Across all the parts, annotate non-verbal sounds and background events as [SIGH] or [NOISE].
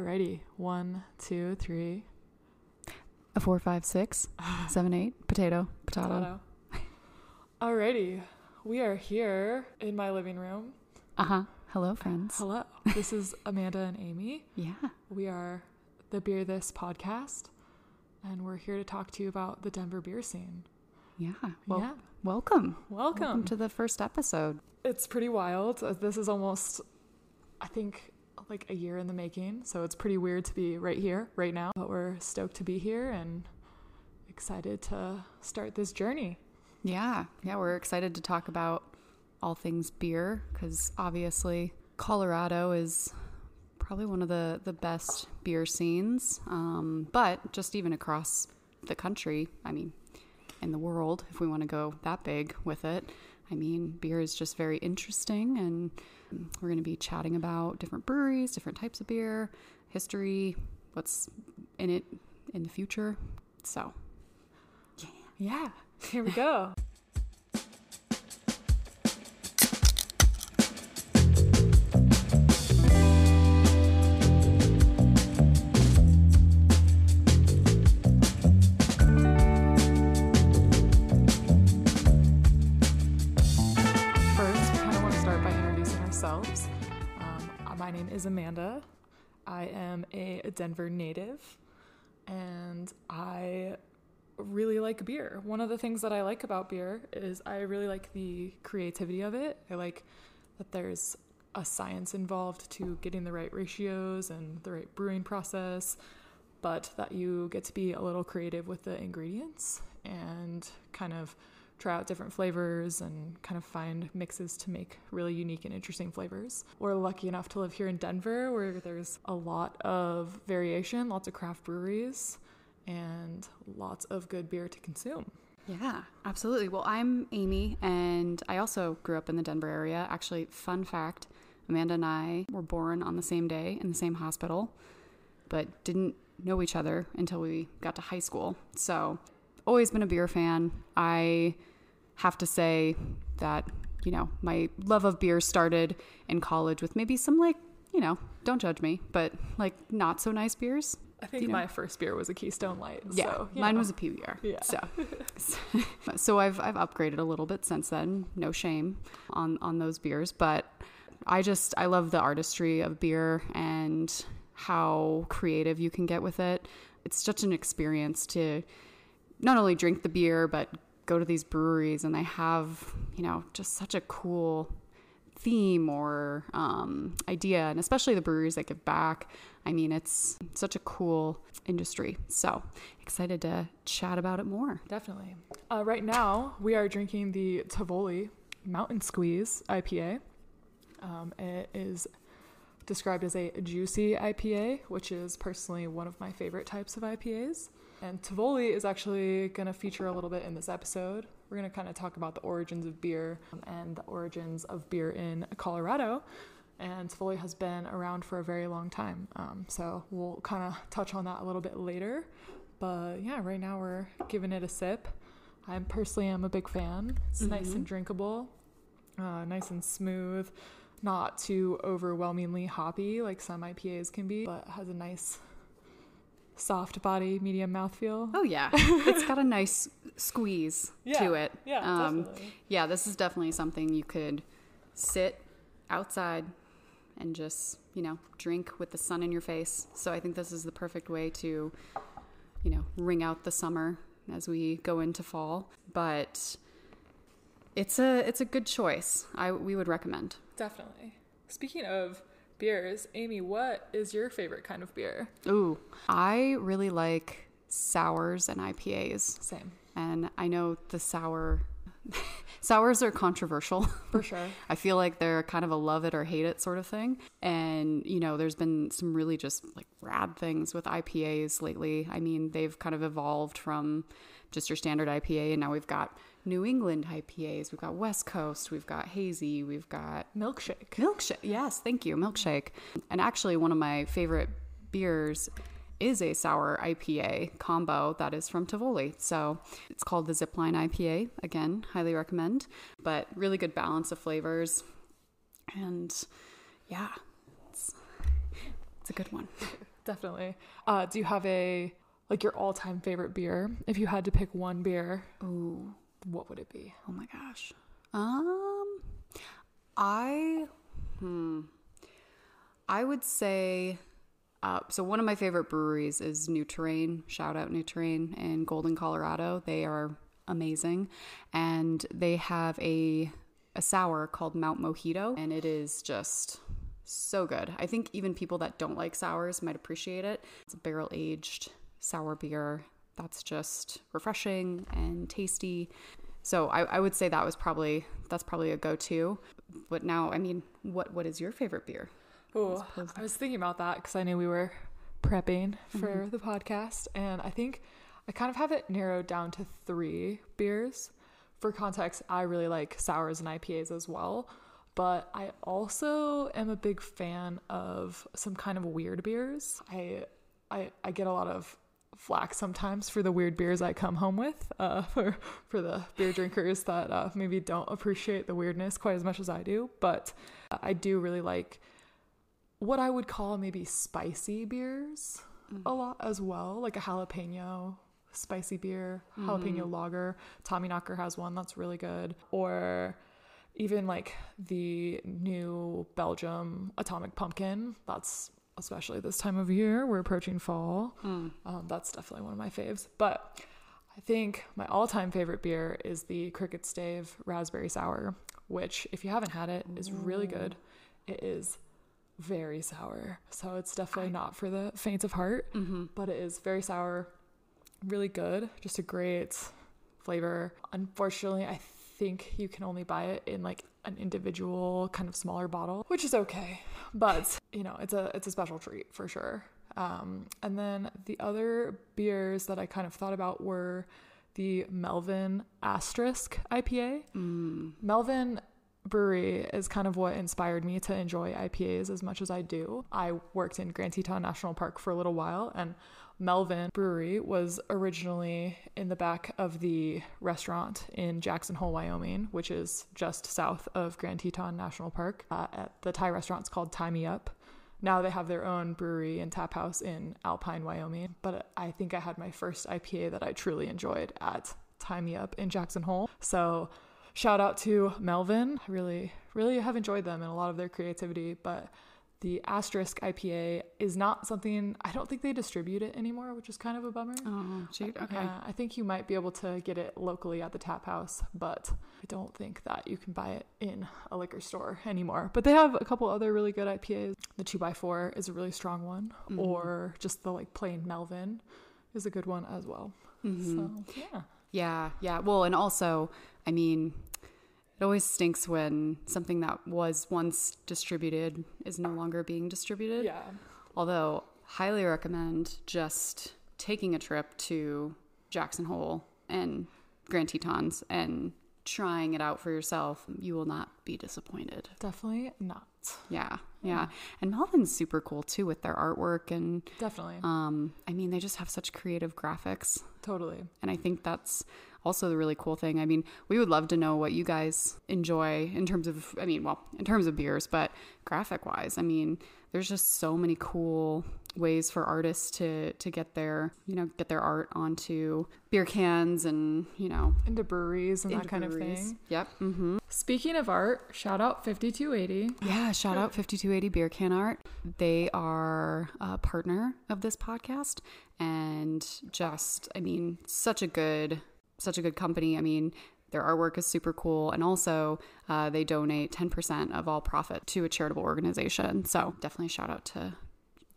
Alrighty. One, two, three. A four, five, six, [SIGHS] seven, eight. Potato, potato. Potato. Alrighty. We are here in my living room. Uh huh. Hello, friends. Hello. This is Amanda and Amy. Yeah. We are the Beer This podcast, and we're here to talk to you about the Denver beer scene. Yeah. Well, yeah. welcome. Welcome. Welcome to the first episode. It's pretty wild. Uh, This is almost, I think, like a year in the making. So it's pretty weird to be right here, right now. But we're stoked to be here and excited to start this journey. Yeah. Yeah. We're excited to talk about all things beer because obviously Colorado is probably one of the, the best beer scenes. Um, but just even across the country, I mean, in the world, if we want to go that big with it, I mean, beer is just very interesting. And we're going to be chatting about different breweries, different types of beer, history, what's in it in the future. So, Yeah, [LAUGHS] here we go. My name is Amanda. I am a Denver native, and I really like beer. One of the things that I like about beer is I really like the creativity of it. I like that there's a science involved to getting the right ratios and the right brewing process, but that you get to be a little creative with the ingredients and kind of try out different flavors and kind of find mixes to make really unique and interesting flavors. We're lucky enough to live here in Denver where there's a lot of variation, lots of craft breweries and lots of good beer to consume. yeah, absolutely. Well, I'm Amy, and I also grew up in the Denver area. Actually, fun fact Amanda and I were born on the same day in the same hospital, but didn't know each other until we got to high school. So, always been a beer fan. I have to say that, you know, my love of beer started in college with maybe some, like, you know, don't judge me, but like not so nice beers. I think You know. my first beer was a Keystone Light. Yeah, so, mine know. was a PBR. Yeah. So, [LAUGHS] [LAUGHS] so I've I've upgraded a little bit since then. No shame on on those beers, but I just I love the artistry of beer and how creative you can get with it. It's such an experience to not only drink the beer but go to these breweries and they have you know just such a cool theme or um, idea and especially the breweries that give back i mean it's such a cool industry so excited to chat about it more Definitely. Uh, right now, we are drinking the Tivoli Mountain Squeeze IPA. Um, it is described as a juicy IPA, which is personally one of my favorite types of IPAs. And Tivoli is actually going to feature a little bit in this episode. We're going to kind of talk about the origins of beer um, and the origins of beer in Colorado. And Tivoli has been around for a very long time. Um, so we'll kind of touch on that a little bit later. But yeah, right now we're giving it a sip. I personally am a big fan. It's nice and drinkable, uh, nice and smooth, not too overwhelmingly hoppy like some IPAs can be, but has a nice soft body, medium mouthfeel. oh yeah. [LAUGHS] It's got a nice squeeze Yeah, to it. Yeah, um, definitely. yeah this is definitely something you could sit outside and just you know drink with the sun in your face. So i think this is the perfect way to you know ring out the summer as we go into fall. But it's a it's a good choice. I we would recommend. Definitely. Speaking of beers, Amy, what is your favorite kind of beer? ooh i really like sours and ipas Same, and i know the sour [LAUGHS] sours are controversial for sure. [LAUGHS] I feel like they're kind of a love it or hate it sort of thing. And, you know, there's been some really just like rad things with IPAs lately. I mean, they've kind of evolved from just your standard IPA, and now we've got New England IPAs, we've got West Coast, we've got Hazy, we've got Milkshake. Milkshake. Yes, thank you. Milkshake. And actually, one of my favorite beers is a sour IPA combo that is from Tivoli. So it's called the Zipline IPA. Again, highly recommend. But really good balance of flavors. And yeah, it's, it's a good one. [LAUGHS] definitely. Uh, do you have a like your all-time favorite beer? If you had to pick one beer, Ooh. What would it be? Oh my gosh. Um, I, hmm, I would say. Uh, so one of my favorite breweries is New Terrain. Shout out New Terrain in Golden, Colorado. They are amazing, and they have a a sour called Mount Mojito, and it is just so good. I think even people that don't like sours might appreciate it. It's a barrel aged sour beer that's just refreshing and tasty. So I, I would say that was probably that's probably a go to. But now, I mean, what what is your favorite beer? Oh, I was thinking about that because I knew we were prepping for mm-hmm. the podcast, and I think I kind of have it narrowed down to three beers. For context, I really like sours and IPAs as well, but I also am a big fan of some kind of weird beers. I I, I get a lot of flack sometimes for the weird beers I come home with. Uh, [LAUGHS] for for the beer drinkers that uh, maybe don't appreciate the weirdness quite as much as I do, but I do really like what I would call maybe spicy beers a lot as well, like a jalapeno spicy beer, jalapeno lager. Tommyknocker has one that's really good, or even like the new Belgium Atomic Pumpkin. That's especially this time of year. We're approaching fall. Um, that's definitely one of my faves. But I think my all-time favorite beer is the Crooked Stave Raspberry Sour, which, if you haven't had it, is really good. It is very sour, so it's definitely not for the faint of heart. But it is very sour, really good. Just a great flavor. Unfortunately, I think you can only buy it in like an individual kind of smaller bottle, which is okay. But you know, it's a it's a special treat for sure. Um, and then the other beers that I kind of thought about were the Melvin Asterisk IPA. Melvin Brewery is kind of what inspired me to enjoy IPAs as much as I do. I worked in Grand Teton National Park for a little while, and Melvin Brewery was originally in the back of the restaurant in Jackson Hole, Wyoming, which is just south of Grand Teton National Park. Uh, at the Thai restaurant's called Thai Me Up. Now they have their own brewery and tap house in Alpine, Wyoming. But I think I had my first IPA that I truly enjoyed at Thai Me Up in Jackson Hole. So shout out to Melvin. I really, really have enjoyed them and a lot of their creativity. But the Asterisk IPA is not something I don't think they distribute it anymore, which is kind of a bummer. Oh, shoot. Uh, okay. Yeah, I think you might be able to get it locally at the tap house, but I don't think that you can buy it in a liquor store anymore. But they have a couple other really good IPAs. The 2x4 is a really strong one, mm-hmm. or just the like plain Melvin is a good one as well. Mm-hmm. So, yeah. Yeah, yeah. Well, and also, I mean, it always stinks when something that was once distributed is no longer being distributed. Yeah. Although, highly recommend just taking a trip to Jackson Hole and Grand Tetons and trying it out for yourself. You will not be disappointed. Definitely not. Yeah, yeah. And Melvin's super cool too with their artwork and Definitely. um I mean they just have such creative graphics. totally. And I think that's also the really cool thing. I mean, we would love to know what you guys enjoy in terms of, I mean, well, in terms of beers, but graphic wise, I mean, there's just so many cool ways for artists to to get their, you know, get their art onto beer cans and, you know, Into breweries and that into kind of thing. Yep. Mm-hmm. Speaking of art, shout out 5280. Yeah, shout out 5280 Beer Can Art. They are a partner of this podcast and just, I mean, such a good, such a good company. I mean, their artwork is super cool. And also, uh, they donate 10% of all profit to a charitable organization. So definitely shout out to,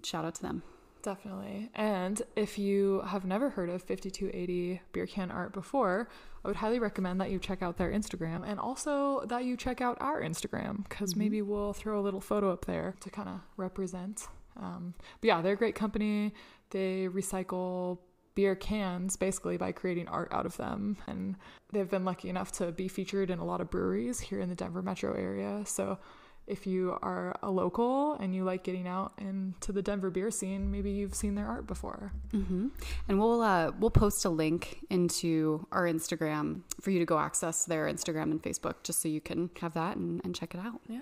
shout out to them. Definitely. And if you have never heard of 5280 Beer Can Art before, I would highly recommend that you check out their Instagram and also that you check out our Instagram because maybe we'll throw a little photo up there to kind of represent. Um, but yeah, they're a great company. They recycle beer cans basically by creating art out of them. And they've been lucky enough to be featured in a lot of breweries here in the Denver metro area. So if you are a local and you like getting out into the Denver beer scene, maybe you've seen their art before. hmm And we'll uh, we'll post a link into our Instagram for you to go access their Instagram and Facebook, just so you can have that and, and check it out. Yeah.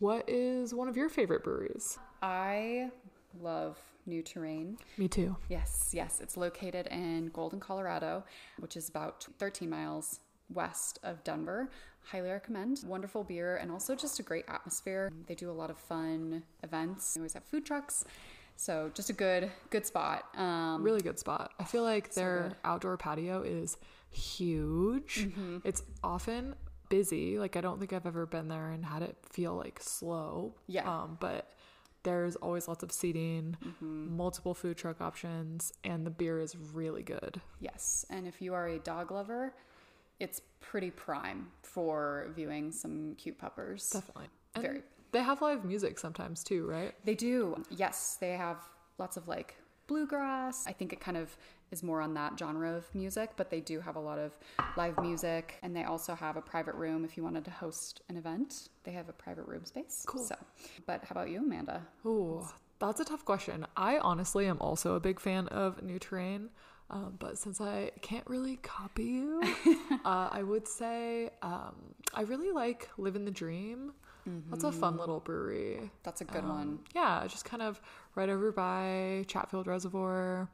What is one of your favorite breweries? I love New Terrain. Me too. Yes, yes. It's located in Golden, Colorado, which is about 13 miles west of Denver. Highly recommend. Wonderful beer and also just a great atmosphere. They do a lot of fun events. They always have food trucks. So just a good good spot. Um, Really good spot. I feel like their good. outdoor patio is huge. Mm-hmm. It's often busy. Like I don't think I've ever been there and had it feel like slow. Yeah. Um, but there's always lots of seating, Mm-hmm. multiple food truck options, and the beer is really good. Yes, and if you are a dog lover, it's pretty prime for viewing some cute puppers. Definitely. And Very. They have live music sometimes too, right? They do. Yes, they have lots of like bluegrass. I think it kind of is more on that genre of music, but they do have a lot of live music and they also have a private room if you wanted to host an event. They have a private room space. Cool. So, but how about you, Amanda? Ooh, that's a tough question. I honestly am also a big fan of New Terrain, um, but since I can't really copy you, [LAUGHS] uh, I would say um, I really like Living the Dream. That's a fun little brewery. That's a good Um, one. Yeah, just kind of right over by Chatfield Reservoir.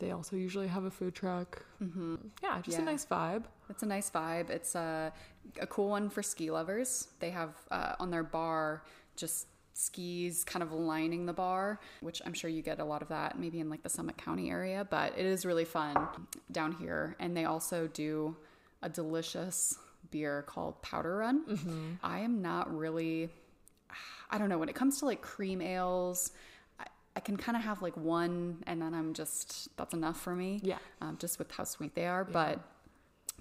They also usually have a food truck. Mm-hmm. Yeah, just Yeah. a nice vibe. It's a nice vibe. It's a, a cool one for ski lovers. They have uh, on their bar just skis kind of lining the bar, which I'm sure you get a lot of that maybe in like the Summit County area, but it is really fun down here. And they also do a delicious beer called Powder Run. I am not really, I don't know, when it comes to like cream ales, I, can kind of have like one and then I'm just, that's enough for me Yeah. um, just with how sweet they are. But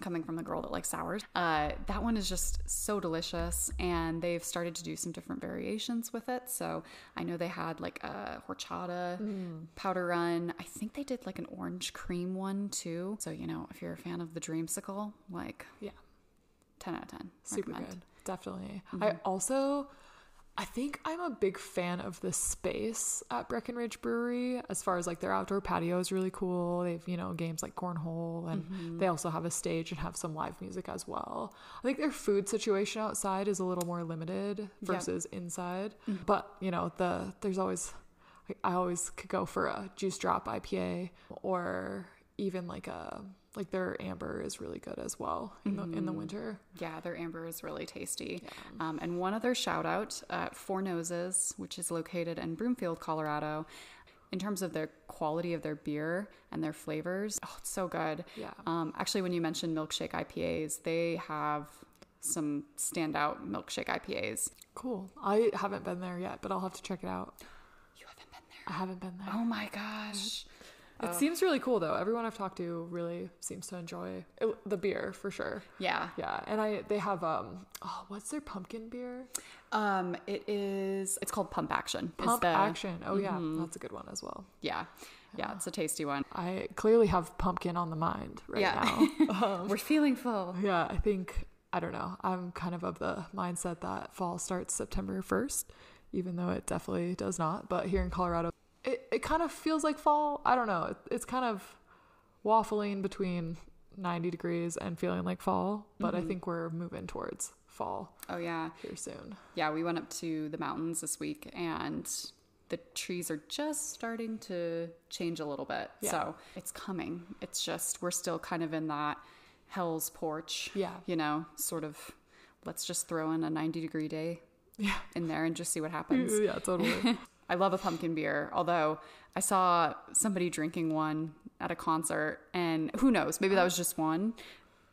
coming from the girl that likes sours, uh, that one is just so delicious. And they've started to do some different variations with it. So I know they had like a horchata powder run. I think they did like an orange cream one too. So, you know, if you're a fan of the dreamsicle, like Yeah. 10 out of 10. super Recommend. good definitely Mm-hmm. i also i think i'm a big fan of the space at breckenridge brewery as far as like their outdoor patio is really cool they've you know games like cornhole and Mm-hmm. they also have a stage and have some live music as well i think their food situation outside is a little more limited versus inside Mm-hmm. but you know the there's always I always could go for a juice drop IPA or even like a like their amber is really good as well in the in the winter. Yeah, their amber is really tasty. Um, and one other shout out uh, Four Noses, which is located in Broomfield, Colorado. In terms of their quality of their beer and their flavors, oh, it's so good. Yeah. Um, actually, when you mentioned milkshake IPAs, they have some standout milkshake IPAs. Cool. I haven't been there yet, but I'll have to check it out. You haven't been there? I haven't been there. Oh my gosh. It seems really cool though. Everyone I've talked to really seems to enjoy it, the beer for sure. Yeah. Yeah, and I they have um oh what's their pumpkin beer? Um, it is. It's called Pump Action. Pump the- Action. Oh yeah, that's a good one as well. Yeah. Yeah, it's a tasty one. I clearly have pumpkin on the mind right Yeah. now. [LAUGHS] [LAUGHS] We're feeling full. Yeah, I think I don't know. I'm kind of of the mindset that fall starts September 1st, even though it definitely does not. But here in Colorado, kind of feels like fall. I don't know. It's kind of waffling between 90 degrees and feeling like fall, but I mm-hmm. think we're moving towards fall Oh yeah. here soon. Yeah, we went up to the mountains this week and the trees are just starting to change a little bit. Yeah. So it's coming. It's just, we're still kind of in that hell's porch. Yeah. You know, sort of, let's just throw in a 90 degree day Yeah. in there and just see what [LAUGHS] happens. Yeah, totally. [LAUGHS] I love a pumpkin beer, although I saw somebody drinking one at a concert, and who knows, maybe that was just one,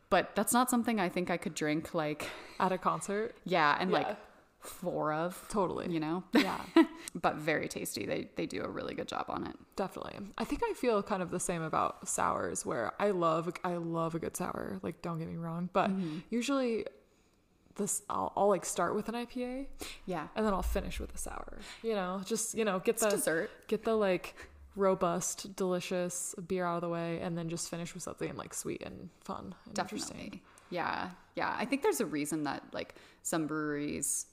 but that's not something I think I could drink like, At a concert. yeah, and Yeah. like four of, Totally. you know? Yeah. [LAUGHS] but very tasty. They they do a really good job on it. Definitely. I think I feel kind of the same about sours where I love I love a good sour. Like don't get me wrong, but Mm-hmm. usually this I'll, I'll like start with an IPA Yeah. and then I'll finish with a sour. You know, just you know, get the dessert. get the like robust, delicious beer out of the way and then just finish with something like sweet and fun and interesting. Yeah. Yeah. I think there's a reason that like some breweries,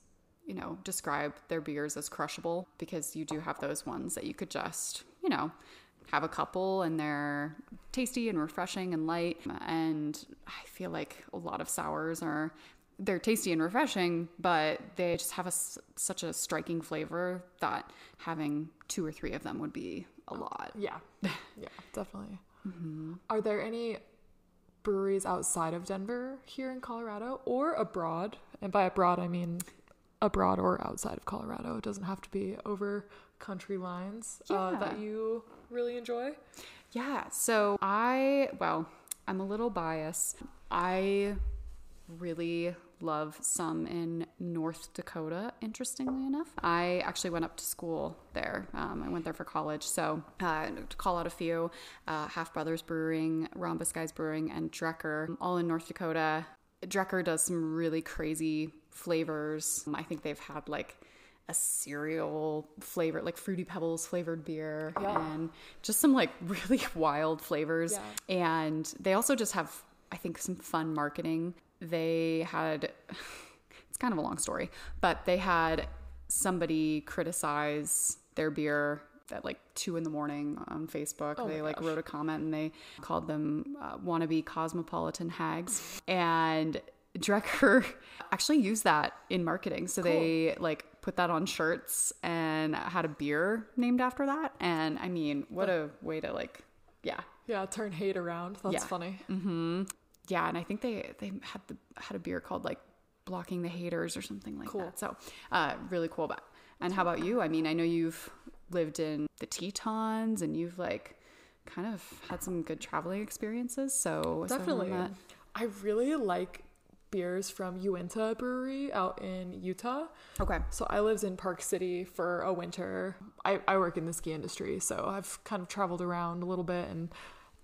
you know, describe their beers as crushable because you do have those ones that you could just, you know, have a couple and they're tasty and refreshing and light. And I feel like a lot of sours are they're tasty and refreshing, but they just have a, such a striking flavor that having two or three of them would be a lot. Yeah, [LAUGHS] yeah, definitely. Are there any breweries outside of Denver here in Colorado or abroad? And by abroad, I mean abroad or outside of Colorado. It doesn't have to be over country lines uh, that you really enjoy. Yeah. So I, well, I'm a little biased. I really love some in North Dakota, interestingly enough. I actually went up to school there. Um, I went there for college. So uh, to call out a few uh, Half Brothers Brewing, Rhombus Guys Brewing, and Drekker, all in North Dakota. Drekker does some really crazy flavors. I think they've had like a cereal flavor, like fruity pebbles flavored beer, Yeah. and just some like [LAUGHS] really wild flavors. Yeah. And they also just have, I think, some fun marketing. They had, [LAUGHS] it's kind of a long story, but they had somebody criticize their beer at like two in the morning on Facebook. Oh they like gosh. wrote a comment and they called them uh, wannabe cosmopolitan hags. And Drekker [LAUGHS] actually used that in marketing. So they like put that on shirts and had a beer named after that. And I mean, what a way to like, yeah, Yeah, turn hate around. That's Yeah. funny. Yeah. And I think they they had the had a beer called like blocking the haters or something like Cool. that. So uh, really cool. But and how about you? I mean, I know you've lived in the Tetons and you've like kind of had some good traveling experiences. So is there one Definitely. I really like beers from Uinta Brewery out in Utah. okay. So I lived in Park City for a winter. I, I work in the ski industry, so I've kind of traveled around a little bit and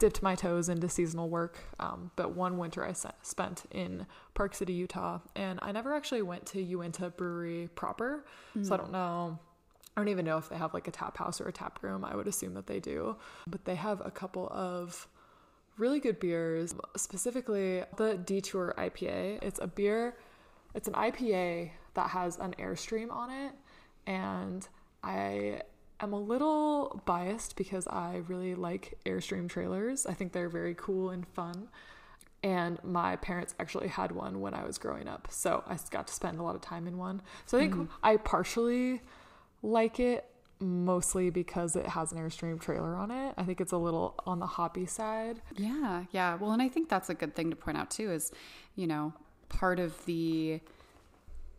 dipped my toes into seasonal work. Um, but one winter I spent in Park City, Utah, and I never actually went to Uinta Brewery proper. So I don't know. I don't even know if they have like a tap house or a tap room. I would assume that they do. But they have a couple of really good beers, specifically the Detour IPA. It's a beer, it's an IPA that has an Airstream on it. And I am a little biased because I really like Airstream trailers. I think they're very cool and fun. And my parents actually had one when I was growing up. So I got to spend a lot of time in one. So I think mm-hmm. I partially like it mostly because it has an Airstream trailer on it. I think it's a little on the hoppy side. Yeah, yeah. Well, and I think that's a good thing to point out too is, you know, part of the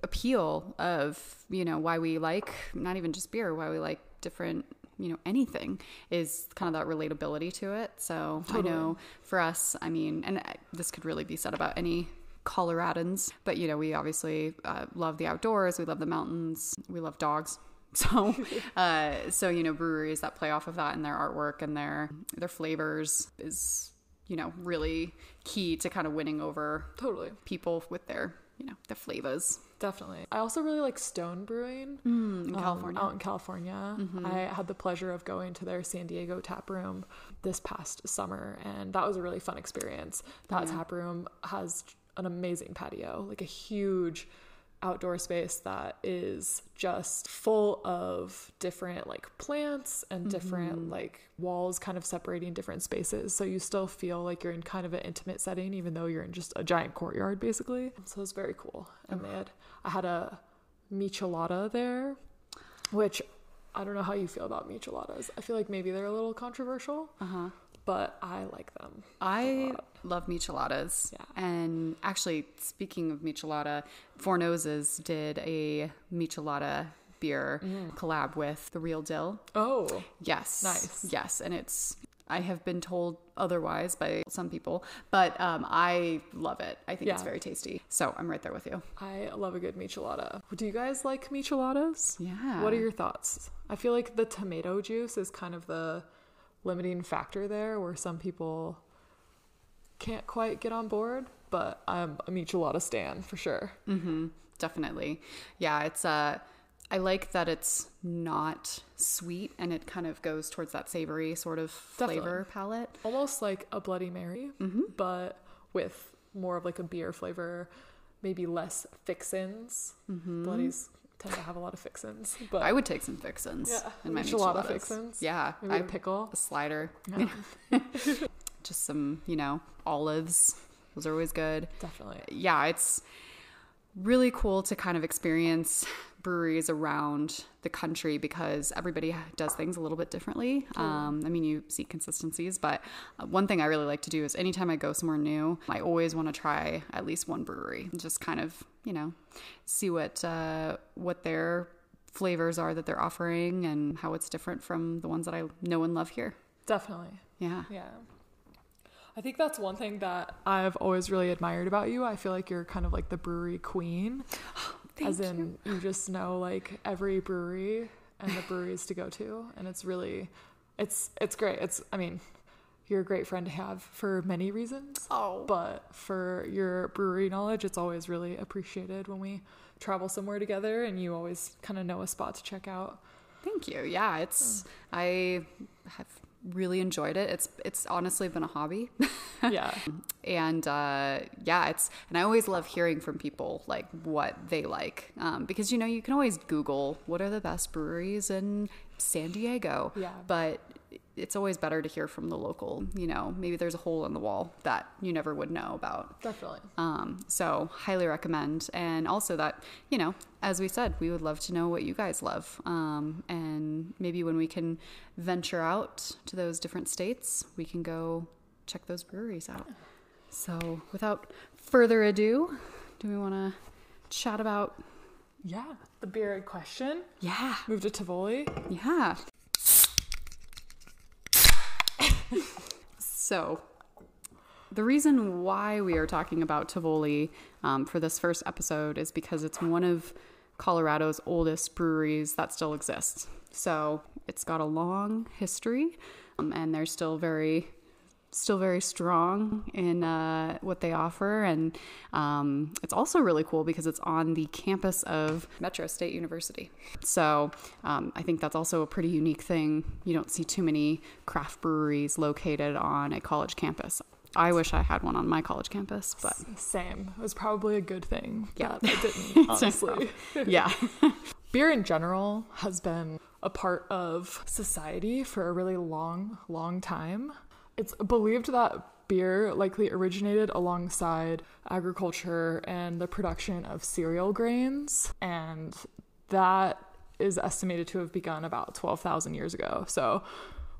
appeal of, you know, why we like not even just beer, why we like different, you know, anything is kind of that relatability to it. So I know for us, I mean, and this could really be said about any Coloradans, but you know, we obviously uh, love the outdoors, we love the mountains, we love dogs. [LAUGHS] So, uh, so you know, breweries that play off of that and their artwork and their their flavors is you know really key to kind of winning over Totally. people with their you know the flavors. Definitely. I also really like Stone Brewing in um, California. out in California. I had the pleasure of going to their San Diego tap room this past summer, and that was a really fun experience. That tap room has an amazing patio, like a huge outdoor space that is just full of different like plants and different like walls kind of separating different spaces. So you still feel like you're in kind of an intimate setting even though you're in just a giant courtyard basically. So it's very cool. And they had i had a michelada there which i don't know how you feel about micheladas. I feel like maybe they're a little controversial. Uh-huh. But i like them I love micheladas. Yeah. And actually, speaking of michelada, Four Noses did a michelada beer collab with the Real Dill. oh Yes. Nice. Yes, and it's I have been told otherwise by some people, but um, I love it. I think it's very tasty. So I'm right there with you. I love a good michelada. Do you guys like micheladas? Yeah. What are your thoughts? I feel like the tomato juice is kind of the limiting factor there where some people can't quite get on board, but I'm a michelada stan for sure. Mm-hmm. Definitely. Yeah, it's uh I like that it's not sweet and it kind of goes towards that savory sort of Definitely. flavor palette. Almost like a Bloody Mary, but with more of like a beer flavor, maybe less fixins. Bloodies tend to have a lot of fixins, [LAUGHS] but I would take some fixins yeah, in my micheladas. fixins. Yeah, Maybe I a pickle. a slider. Yeah. [LAUGHS] Just some, you know, olives. Those are always good. Definitely. Yeah, it's really cool to kind of experience breweries around the country because everybody does things a little bit differently. Um, I mean, you see consistencies, but uh, one thing I really like to do is anytime I go somewhere new, I always want to try at least one brewery, and just kind of you know see what uh, what their flavors are that they're offering and how it's different from the ones that I know and love here. Definitely. Yeah. Yeah. I think that's one thing that I've always really admired about you. I feel like you're kind of like the brewery queen. [GASPS] as in you. just know like every brewery and the breweries to go to and it's really it's it's great. It's I mean, you're a great friend to have for many reasons. Oh. But for your brewery knowledge, it's always really appreciated when we travel somewhere together and you always kind of know a spot to check out. Thank you. Yeah, it's mm. I have really enjoyed it. It's it's honestly been a hobby. [LAUGHS] Yeah. and uh, yeah, it's and I always love hearing from people like what they like um, because you know you can always Google what are the best breweries in San Diego. Yeah. But it's always better to hear from the local. You know, maybe there's a hole in the wall that you never would know about. Definitely. Um, so highly recommend, and also that you know, as we said, we would love to know what you guys love, um, and maybe when we can venture out to those different states, we can go check those breweries out. So without further ado, do we want to chat about? Yeah. The beer question. Yeah. Move to Tivoli. Yeah. So, the reason why we are talking about Tivoli um, for this first episode is because it's one of Colorado's oldest breweries that still exists. So, it's got a long history, um, and they're still very still very strong in uh, what they offer. And um, it's also really cool because it's on the campus of Metro State University. So um, I think that's also a pretty unique thing. You don't see too many craft breweries located on a college campus. I wish I had one on my college campus, but same. It was probably a good thing Yeah. I didn't, [LAUGHS] honestly. [LAUGHS] yeah. [LAUGHS] Beer in general has been a part of society for a really long, long time. It's believed that beer likely originated alongside agriculture and the production of cereal grains, and that is estimated to have begun about 12,000 years ago. So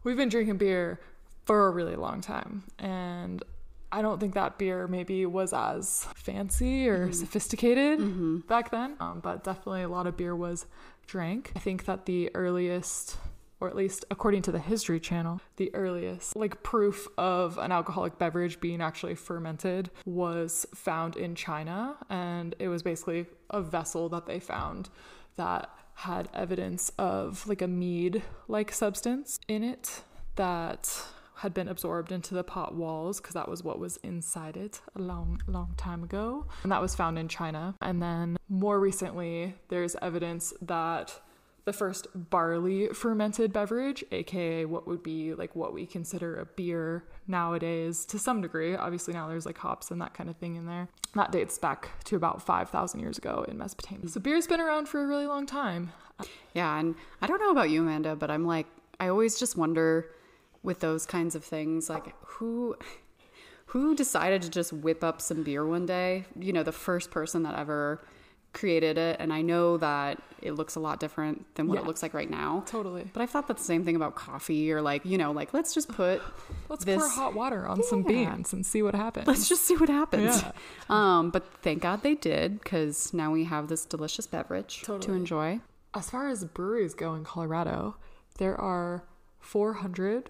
we've been drinking beer for a really long time. And I don't think that beer maybe was as fancy or sophisticated back then, um, but definitely a lot of beer was drank. I think that the earliest, or at least according to the History Channel, the earliest like proof of an alcoholic beverage being actually fermented was found in China, and it was basically a vessel that they found that had evidence of like a mead like substance in it that had been absorbed into the pot walls because that was what was inside it a long, long time ago. And that was found in China. And then more recently, there's evidence that the first barley fermented beverage, aka what would be like what we consider a beer nowadays to some degree. Obviously, now there's like hops and that kind of thing in there. That dates back to about 5,000 years ago in Mesopotamia. So beer's been around for a really long time. Yeah, and I don't know about you, Amanda, but I'm like, I always just wonder with those kinds of things, like who who decided to just whip up some beer one day? You know, the first person that ever created it, and I know that it looks a lot different than what Yeah. it looks like right now. Totally. But I thought that the same thing about coffee, or like, you know, like let's just put [SIGHS] Let's this. pour hot water on some beans and see what happens. Let's just see what happens. Yeah. [LAUGHS] Um, but thank God they did, because now we have this delicious beverage to enjoy. As far as breweries go in Colorado, there are 400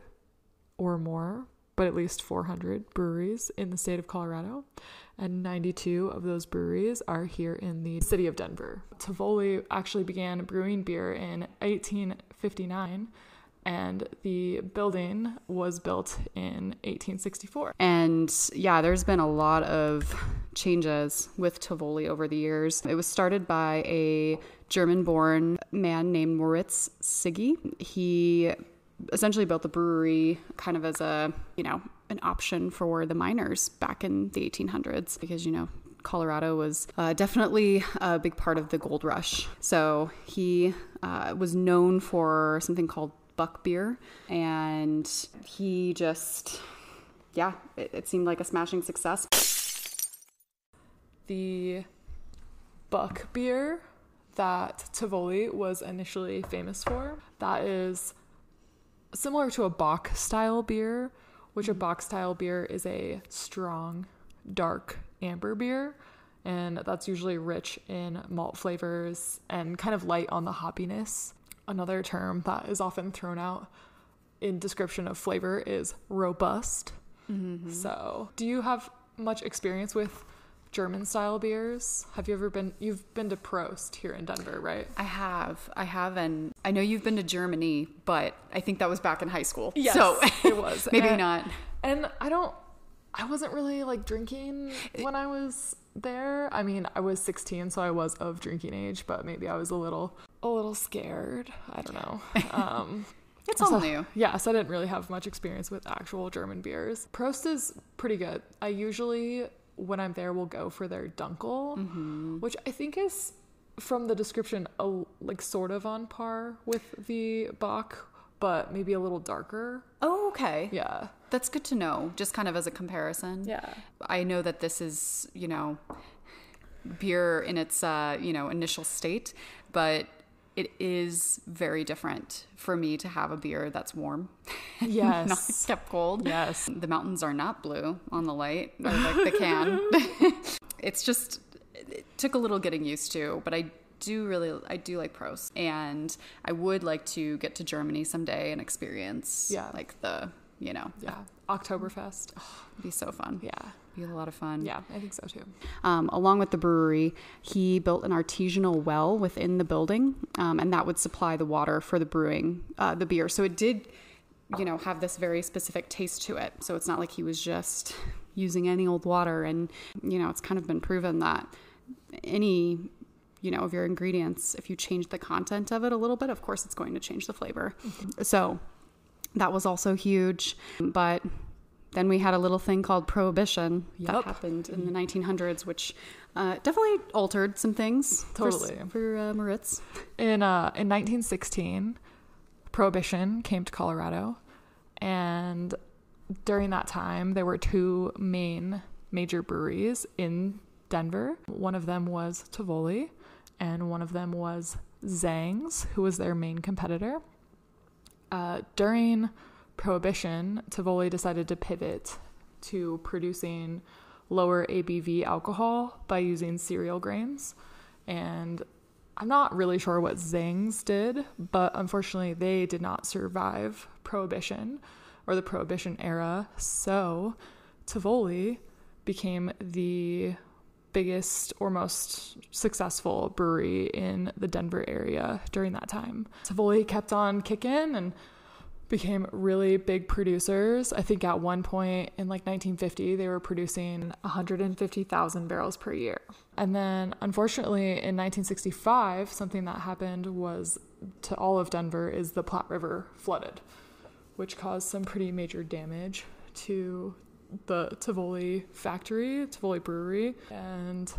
or more, but at least 400 breweries in the state of Colorado. And 92 of those breweries are here in the city of Denver. Tivoli actually began brewing beer in 1859, and the building was built in 1864. And yeah, there's been a lot of changes with Tivoli over the years. It was started by a German born man named Moritz Sigi. He essentially built the brewery kind of as a, you know, an option for the miners back in the 1800s because, you know, Colorado was uh, definitely a big part of the gold rush. So he uh, was known for something called buck beer, and he just, yeah, it, it seemed like a smashing success. the buck beer that Tivoli was initially famous for. That is similar to a Bock style beer, which a mm-hmm. Bock style beer is a strong, dark amber beer. And that's usually rich in malt flavors and kind of light on the hoppiness. Another term that is often thrown out in description of flavor is robust. Mm-hmm. So, do you have much experience with German style beers? Have you ever been you've been to Prost here in Denver, right? I have, I have, and I know you've been to Germany, but I think that was back in high school. Yes, so [LAUGHS] it was. [LAUGHS] maybe And- not. And I don't I wasn't really like drinking when I was there. I mean, I was 16, so I was of drinking age, but maybe I was a little a little scared. I don't know. [LAUGHS] Um It's all So- new. Yeah, so I didn't really have much experience with actual German beers. Prost is pretty good. I usually, when I'm there, will go for their Dunkel, Mm-hmm. which I think is from the description a, like sort of on par with the Bock, but maybe a little darker. Oh, okay. Yeah. That's good to know, just kind of as a comparison. Yeah. I know that this is, you know, beer in its, uh, you know, initial state, but it is very different for me to have a beer that's warm, [LAUGHS] Yes. not kept cold. yes. The mountains are not blue on the light, or like the can. [LAUGHS] it's just, it took a little getting used to, but I do really, I do like Prost. And I would like to get to Germany someday and experience, Yeah. like the, you know, Yeah. Oktoberfest. it'd be so fun. Yeah. Be a lot of fun. Yeah, I think so too. Um, along with the brewery, he built an artisanal well within the building, um, and that would supply the water for the brewing uh, the beer. So it did, you know, have this very specific taste to it. So it's not like he was just using any old water. And you know, it's kind of been proven that any you know of your ingredients, if you change the content of it a little bit, of course, it's going to change the flavor. So that was also huge, but. Then we had a little thing called prohibition that happened in the 1900s, which uh, definitely altered some things. for Totally. for, uh, Moritz. In uh in 1916, prohibition came to Colorado and during that time there were two main major breweries in Denver. One of them was Tivoli and one of them was Zang's, who was their main competitor. Uh, during Prohibition, Tivoli decided to pivot to producing lower ABV alcohol by using cereal grains. And I'm not really sure what Zings did, but unfortunately, they did not survive Prohibition or the Prohibition era. So Tivoli became the biggest or most successful brewery in the Denver area during that time. Tivoli kept on kicking and became really big producers. I think at one point in like 1950, they were producing 150,000 barrels per year. And then, unfortunately, in 1965, something that happened was to all of Denver is the Platte River flooded, which caused some pretty major damage to the Tivoli factory, Tivoli brewery, and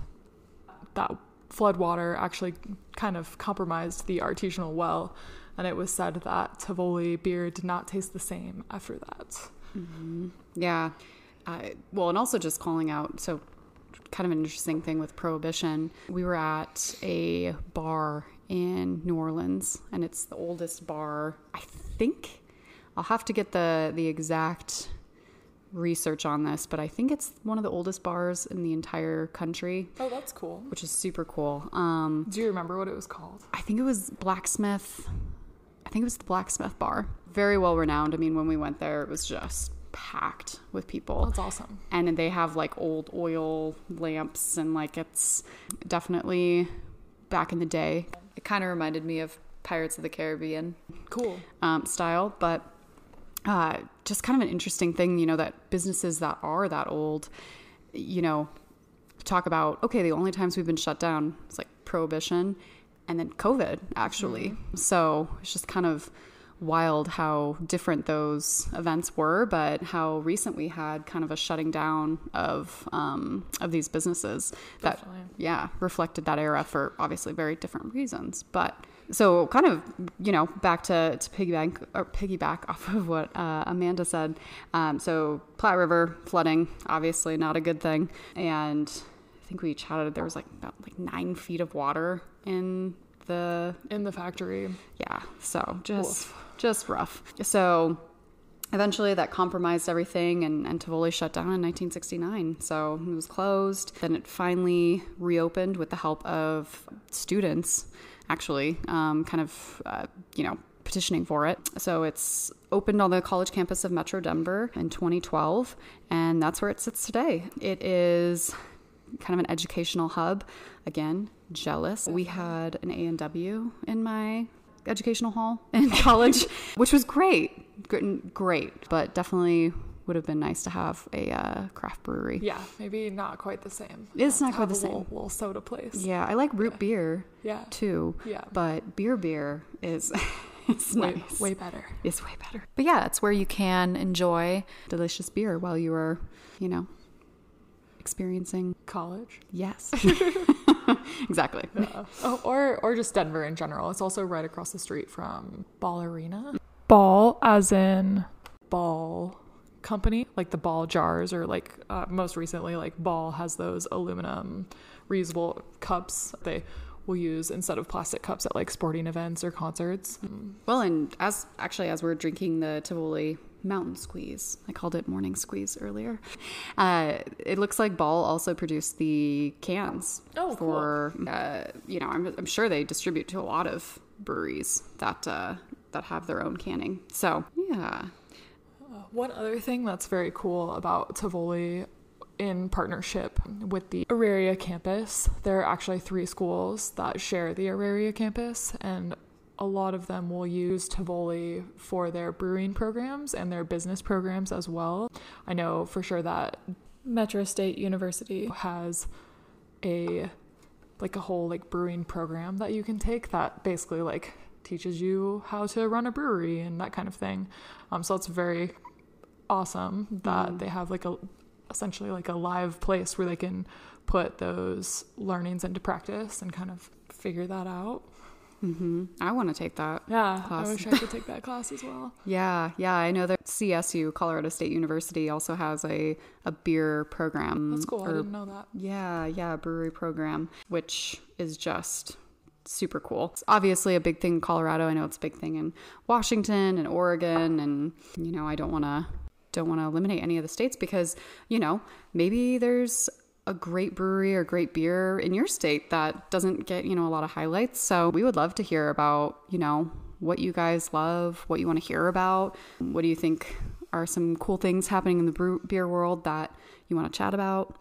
that flood water actually kind of compromised the artisanal well and it was said that Tivoli beer did not taste the same after that. Yeah. Uh, well, and also just calling out. So, kind of an interesting thing with Prohibition. We were at a bar in New Orleans, and it's the oldest bar. I think I'll have to get the the exact research on this, but I think it's one of the oldest bars in the entire country, Oh, that's cool. which is super cool. Um, Do you remember what it was called? I think it was Blacksmith. I think it was the Blacksmith Bar. Very well renowned. I mean, when we went there, it was just packed with people. That's awesome. And they have like old oil lamps, and like it's definitely back in the day. It kind of reminded me of Pirates of the Caribbean Cool. um, style, but uh, just kind of an interesting thing, you know, that businesses that are that old, you know, talk about, okay, the only times we've been shut down is like prohibition and then COVID, actually. So it's just kind of wild how different those events were, but how recent we had kind of a shutting down of um, of these businesses that Definitely. yeah reflected that era for obviously very different reasons. But so kind of you know back to to piggyback or piggyback [LAUGHS] off of what uh, Amanda said. Um, so Platte River flooding obviously not a good thing, and I think we chatted. There was like about like nine feet of water in the In the factory. yeah. So just Woof. just rough. So eventually that compromised everything and, and Tivoli shut down in 1969. So it was closed. Then it finally reopened with the help of students, actually, um, kind of, uh, you know, petitioning for it. So it's opened on the college campus of Metro Denver in 2012, and that's where it sits today. It is kind of an educational hub. Again, jealous. We had an A and W in my educational hall [LAUGHS] in college, which was great, great, but definitely would have been nice to have a uh, craft brewery. Yeah, maybe not quite the same. It's not quite the a Little, same. little soda place. Yeah, I like root beer Yeah. too. Yeah. but beer beer is [LAUGHS] it's Way, nice. way better. It's way better. But yeah, it's where you can enjoy delicious beer while you are, you know, experiencing. College. Yes, [LAUGHS] exactly. Yeah. [LAUGHS] oh, or or just Denver in general. It's also right across the street from Ball Arena. Ball, as in ball company, like the ball jars, or like uh, most recently, like Ball has those aluminum reusable cups they will use instead of plastic cups at like sporting events or concerts. Well, and as actually as we're drinking the Tivoli Mountain Squeeze, I called it Morning Squeeze earlier. Uh, it looks like Ball also produced the cans Oh, cool. for uh, you know I'm, I'm sure they distribute to a lot of breweries that uh, that have their own canning. So yeah, One other thing that's very cool about Tivoli in partnership with the Auraria campus, there are actually three schools that share the Auraria campus, and a lot of them will use Tivoli for their brewing programs and their business programs as well. I know for sure that Metro State University has a like a whole like brewing program that you can take that basically like teaches you how to run a brewery and that kind of thing. Um, so it's very awesome that they have like a essentially like a live place where they can put those learnings into practice and kind of figure that out. Hmm I want to take that. Yeah, Class. I wish I could take that class as well. [LAUGHS] Yeah, yeah, I know that CSU, Colorado State University, also has a, a beer program. That's cool. I didn't know that. Yeah, yeah, brewery program, which is just super cool. It's obviously a big thing in Colorado. I know it's a big thing in Washington and Oregon and you know, I don't want to don't want to eliminate any of the states because, you know, maybe there's a great brewery or great beer in your state that doesn't get, you know, a lot of highlights. So, we would love to hear about, you know, what you guys love, what you want to hear about. What do you think are some cool things happening in the brew- beer world that you want to chat about?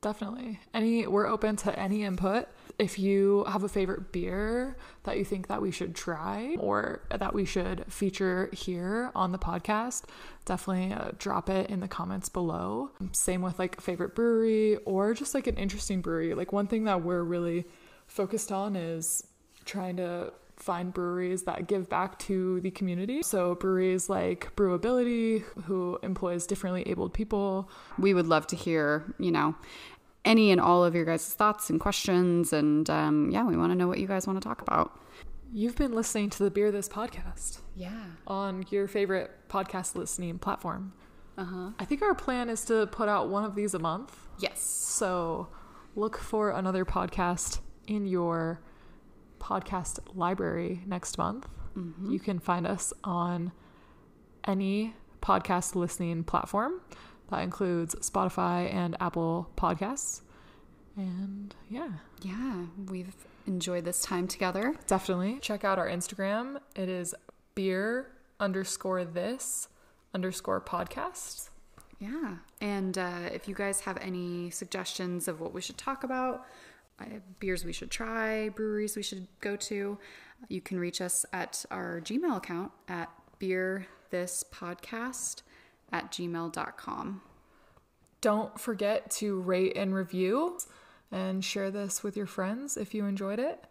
Definitely. Any we're open to any input. If you have a favorite beer that you think that we should try or that we should feature here on the podcast, definitely uh, drop it in the comments below. Same with like favorite brewery or just like an interesting brewery. Like one thing that we're really focused on is trying to find breweries that give back to the community. So breweries like Brewability who employs differently abled people, we would love to hear, you know, any and all of your guys' thoughts and questions. And um, yeah, we want to know what you guys want to talk about. You've been listening to the Beer This podcast Yeah. on your favorite podcast listening platform. Uh huh. I think our plan is to put out one of these a month. Yes. So look for another podcast in your podcast library next month. Mm-hmm. You can find us on any podcast listening platform. That includes Spotify and Apple Podcasts. And yeah, Yeah. We've enjoyed this time together. definitely check out our Instagram. It is beer underscore this underscore podcast. Yeah. And uh, if you guys have any suggestions of what we should talk about, uh, beers we should try, breweries we should go to, you can reach us at our Gmail account at beer this podcast at gmail.com. Don't forget to rate and review and share this with your friends if you enjoyed it.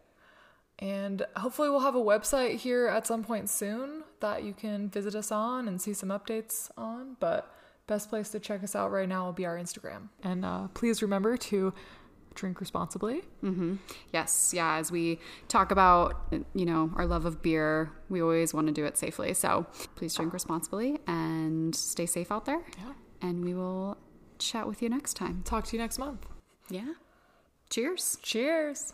And hopefully, we'll have a website here at some point soon that you can visit us on and see some updates on. But best place to check us out right now will be our Instagram. And uh, please remember to drink responsibly. Mm-hmm. Yes, yeah. As we talk about, you know, our love of beer, we always want to do it safely. So please drink responsibly and stay safe out there. Yeah. And we will chat with you next time. Talk to you next month. Yeah. Cheers. Cheers.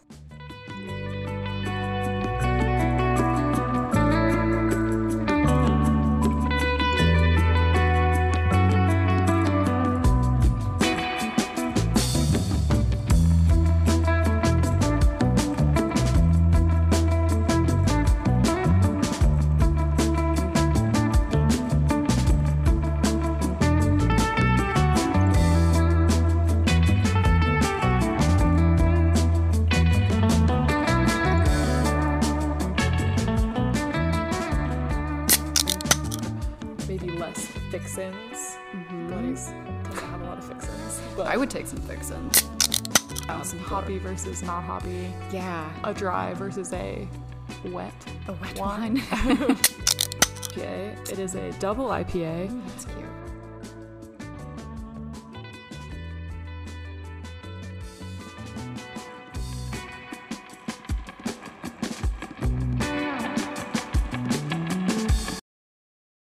Hoppy versus not hobby. Yeah. A dry versus a wet A wet one. one. [LAUGHS] IPA. It is a double IPA. Cute.